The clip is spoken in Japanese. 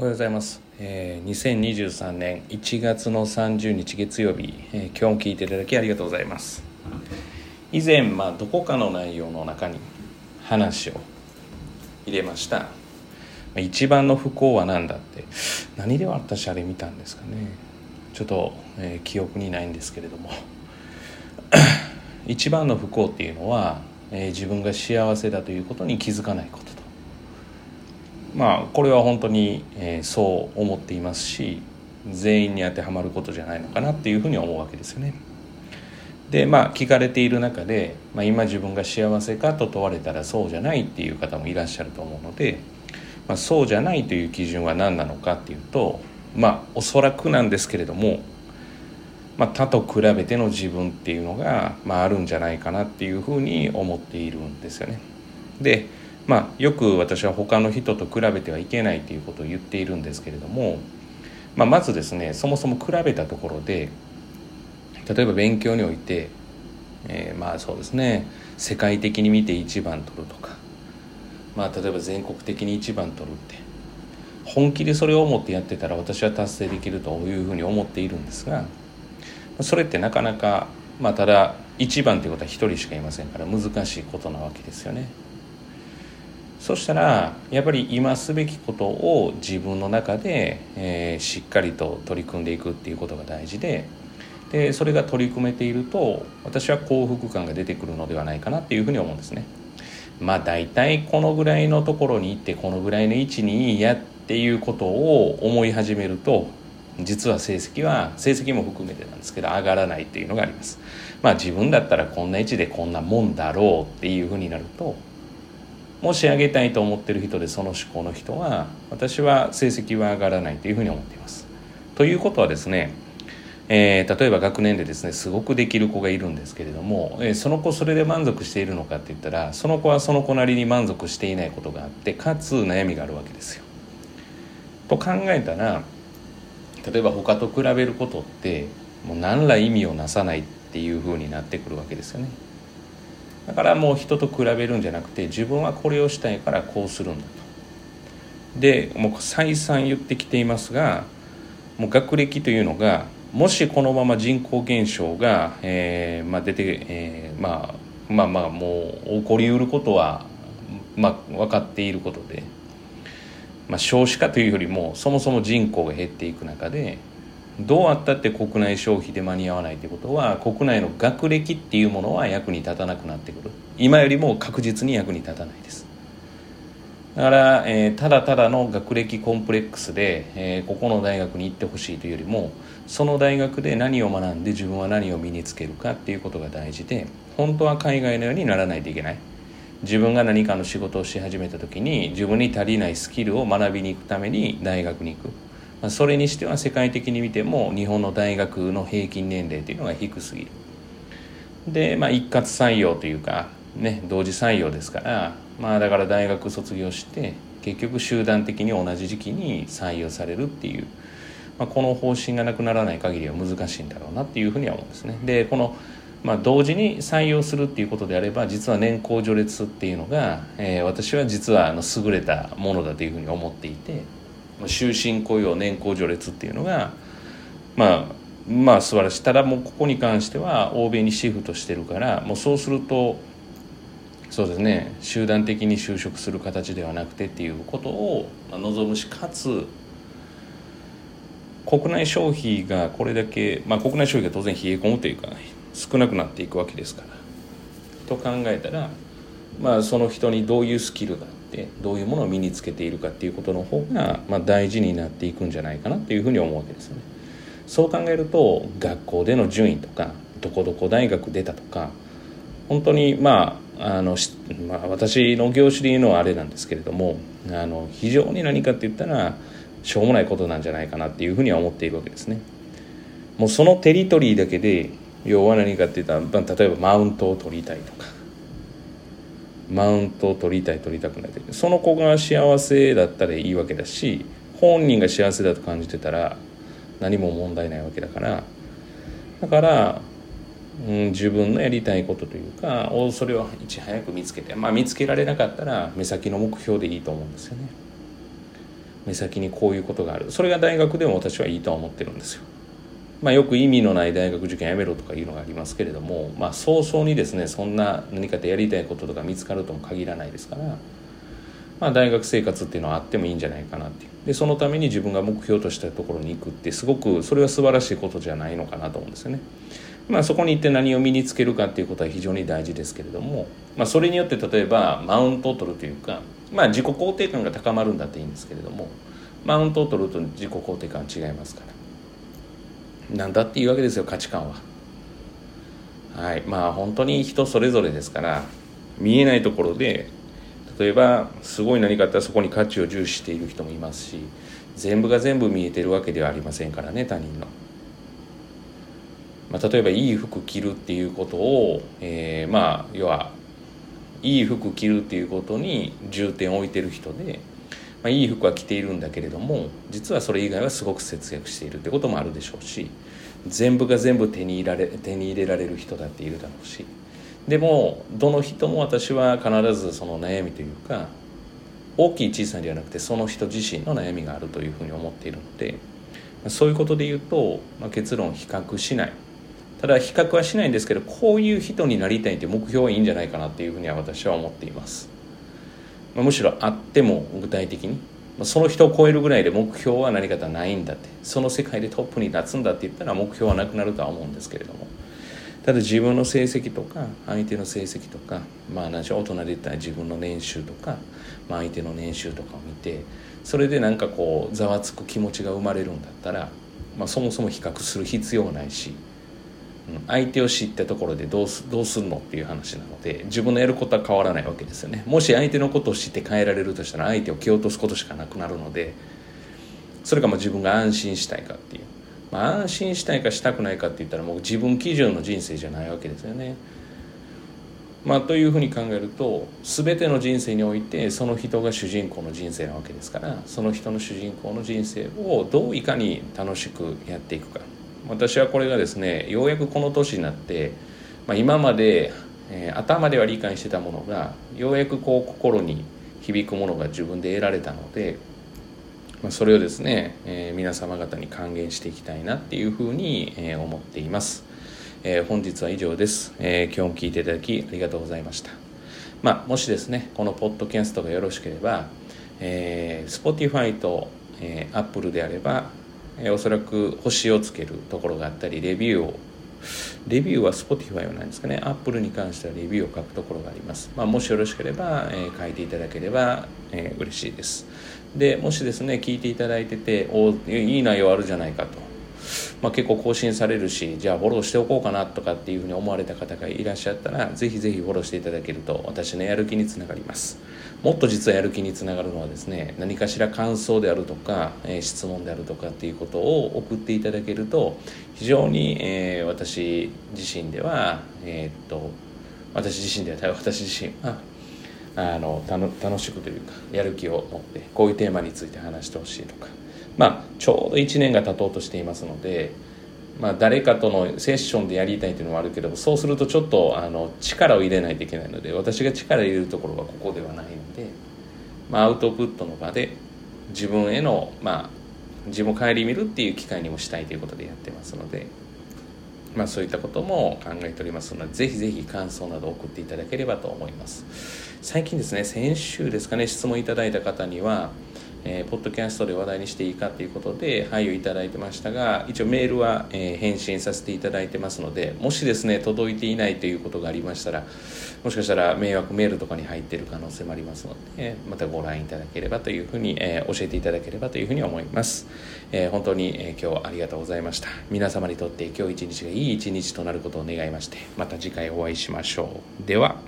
おはようございます、えー、2023年1月の30日月曜日、えー、今日も聞いていただきありがとうございます。以前、まあ、どこかの内容の中に話を入れました。一番の不幸は何だって何で私あれ見たんですかね。ちょっと、えー、記憶にないんですけれども。一番の不幸っていうのは、えー、自分が幸せだということに気づかないこと。まあこれは本当に、えー、そう思っていますし全員に当てはまることじゃないのかなっていうふうに思うわけですよね。でまあ聞かれている中で、まあ、今自分が幸せかと問われたらそうじゃないっていう方もいらっしゃると思うので、まあ、そうじゃないという基準は何なのかっていうとまあおそらくなんですけれども、まあ、他と比べての自分っていうのが、まあ、あるんじゃないかなっていうふうに思っているんですよね。でまあ、よく私は他の人と比べてはいけないということを言っているんですけれども、まあ、まずですねそもそも比べたところで例えば勉強において、えー、まあそうですね世界的に見て一番取るとか、まあ、例えば全国的に一番取るって本気でそれを思ってやってたら私は達成できるというふうに思っているんですがそれってなかなか、まあ、ただ一番ということは一人しかいませんから難しいことなわけですよね。そしたらやっぱり今すべきことを自分の中で、えー、しっかりと取り組んでいくっていうことが大事ででそれが取り組めていると私は幸福感が出てくるのではないかなっていうふうに思うんですね。まあ大体このぐらいのところに行ってこのぐらいの位置にいやっていうことを思い始めると実は成績は成績も含めてなんですけど上がらないっていうのがあります。まあ自分だったらこんな位置でこんなもんだろうっていうふうになるともし上げたいと思ってる人でその思考の人は私は成績は上がらないというふうに思っています。ということはですね、えー、例えば学年でですねすごくできる子がいるんですけれども、えー、その子それで満足しているのかって言ったらその子はその子なりに満足していないことがあってかつ悩みがあるわけですよ。と考えたら例えば他と比べることってもう何ら意味をなさないっていうふうになってくるわけですよね。だからもう人と比べるんじゃなくて自分はこれをしたいからこうするんだと。でもう再三言ってきていますがもう学歴というのがもしこのまま人口減少が、えーまあ、出て、えーまあ、まあまあもう起こりうることは、まあ、分かっていることで、まあ、少子化というよりもそもそも人口が減っていく中でどうあったって国内消費で間に合わないということは国内の学歴っていうものは役に立たなくなってくる。今よりも確実に役に立たないです。だから、えー、ただただの学歴コンプレックスで、えー、ここの大学に行ってほしいというよりもその大学で何を学んで自分は何を身につけるかっていうことが大事で本当は海外のようにならないといけない。自分が何かの仕事をし始めた時に自分に足りないスキルを学びに行くために大学に行く。それにしては世界的に見ても日本の大学の平均年齢というのが低すぎる。で、まあ、一括採用というか、ね、同時採用ですから、まあ、だから大学卒業して結局集団的に同じ時期に採用されるっていう、まあ、この方針がなくならない限りは難しいんだろうなっていうふうには思うんですね。でこのまあ、同時に採用するっていうことであれば実は年功序列っていうのが、えー、私は実はあの優れたものだというふうに思っていて終身雇用年功序列っていうのがまあまあ素晴らしいただもうここに関しては欧米にシフトしてるからもうそうするとそうですね集団的に就職する形ではなくてっていうことを望むしかつ国内消費がこれだけ、まあ、国内消費が当然冷え込むというか少なくなっていくわけですから。と考えたら、まあ、その人にどういうスキルがってどういうものを身につけているかっていうことの方が、まあ、大事になっていくんじゃないかなっていうふうに思うわけですよね。そう考えると学校での順位とかどこどこ大学出たとか本当にまああの、まあ、私の業種で言うのはあれなんですけれどもあの非常に何かって言ったらしょうもないことなんじゃないかなっていうふうには思っているわけですね。もうそのテリトリーだけで要は何かって言ったら例えばマウントを取りたいとかマウントを取りたい取りたくないその子が幸せだったらいいわけだし本人が幸せだと感じてたら何も問題ないわけだからだから、うん、自分のやりたいことというかそれをいち早く見つけてまあ見つけられなかったら目先の目標でいいと思うんですよね。目先にこういうことがあるそれが大学でも私はいいとは思ってるんですよ。まあ、よく意味のない大学受験やめろとかいうのがありますけれども、まあ、早々にですねそんな何かでやりたいこととか見つかるとも限らないですから、まあ、大学生活っていうのはあってもいいんじゃないかなっていうでそのために自分が目標としたところに行くってすごくそれは素晴らしいことじゃないのかなと思うんですよね。まあ、そこに行って何を身につけるかっていうことは非常に大事ですけれども、まあ、それによって例えばマウントを取るというか、まあ、自己肯定感が高まるんだっていいんですけれどもマウントを取ると自己肯定感は違いますからなんだっていうわけですよ価値観は。はいまあ本当に人それぞれですから見えないところで例えばすごい何かあったらそこに価値を重視している人もいますし全部が全部見えてるわけではありませんからね他人の。まあ、例えばいい服着るっていうことを、えー、まあ要はいい服着るっていうことに重点を置いてる人で、まあ、いい服は着ているんだけれども実はそれ以外はすごく節約しているってこともあるでしょうし全部が全部手に入れられ手に入れられる人だっているだろうし。でもどの人も私は必ずその悩みというか大きい小さいではなくてその人自身の悩みがあるというふうに思っているのでそういうことで言うと、まあ、結論比較しない。ただ比較はしないんですけどこういう人になりたいという目標はいいんじゃないかなっていうふうには私は思っています、まあ、むしろあっても具体的に。その人を超えるぐらいで目標は何かとはないんだって。その世界でトップに立つんだって言ったら目標はなくなるとは思うんですけれども。ただ自分の成績とか相手の成績とかまあ何しろ大人で言ったら自分の年収とか、まあ、相手の年収とかを見てそれでなんかこうざわつく気持ちが生まれるんだったら、まあ、そもそも比較する必要がないし相手を知ったところでどうすどうするのっていう話なので自分のやることは変わらないわけですよね。もし相手のことを知って変えられるとしたら相手を蹴落とすことしかなくなるのでそれがまあ自分が安心したいかっていう、まあ、安心したいかしたくないかって言ったらもう自分基準の人生じゃないわけですよね。まあ、というふうに考えると全ての人生においてその人が主人公の人生なわけですからその人の主人公の人生をどういかに楽しくやっていくか。私はこれがですねようやくこの年になって、まあ、今まで、えー、頭では理解してたものがようやくこう心に響くものが自分で得られたので、まあ、それをですね、えー、皆様方に還元していきたいなっていうふうに、えー、思っています、えー、本日は以上です、え今日も聞いていただきありがとうございました。まあ、もしですねこのポッドキャストがよろしければ、えー、Spotify と、えー、Apple であればえー、おそらく星をつけるところがあったりレビューをレビューは Spotify はないんですかね。Apple に関してはレビューを書くところがあります、まあ、もしよろしければ、えー、書いていただければ、えー、嬉しいです。でもしですね聞いていただいてておいい内容あるじゃないかと。まあ、結構更新されるしじゃあフォローしておこうかなとかっていうふうに思われた方がいらっしゃったらぜひぜひフォローしていただけると私のやる気につながります。もっと実はやる気につながるのはですね何かしら感想であるとか、えー、質問であるとかっていうことを送っていただけると非常に、えー、私自身ではえー、っと私自身では 私自身はあの楽しくというかやる気を持ってこういうテーマについて話してほしいとかまあ、ちょうど1年が経とうとしていますので、まあ、誰かとのセッションでやりたいというのもあるけどそうするとちょっとあの力を入れないといけないので私が力を入れるところはここではないので、まあ、アウトプットの場で自分への、まあ、自分を顧みるっていう機会にもしたいということでやってますので、まあ、そういったことも考えておりますのでぜひぜひ感想など送っていただければと思います。最近ですね先週ですかね質問いただいた方にはえー、ポッドキャストで話題にしていいかということで配をいただいてましたが一応メールは、えー、返信させていただいてますのでもしですね届いていないということがありましたらもしかしたら迷惑メールとかに入っている可能性もありますのでまたご覧いただければというふうに、えー、教えていただければというふうに思います、え本当に、え今日ありがとうございました。皆様にとって今日一日がいい一日となることを願いましてまた次回お会いしましょう。では。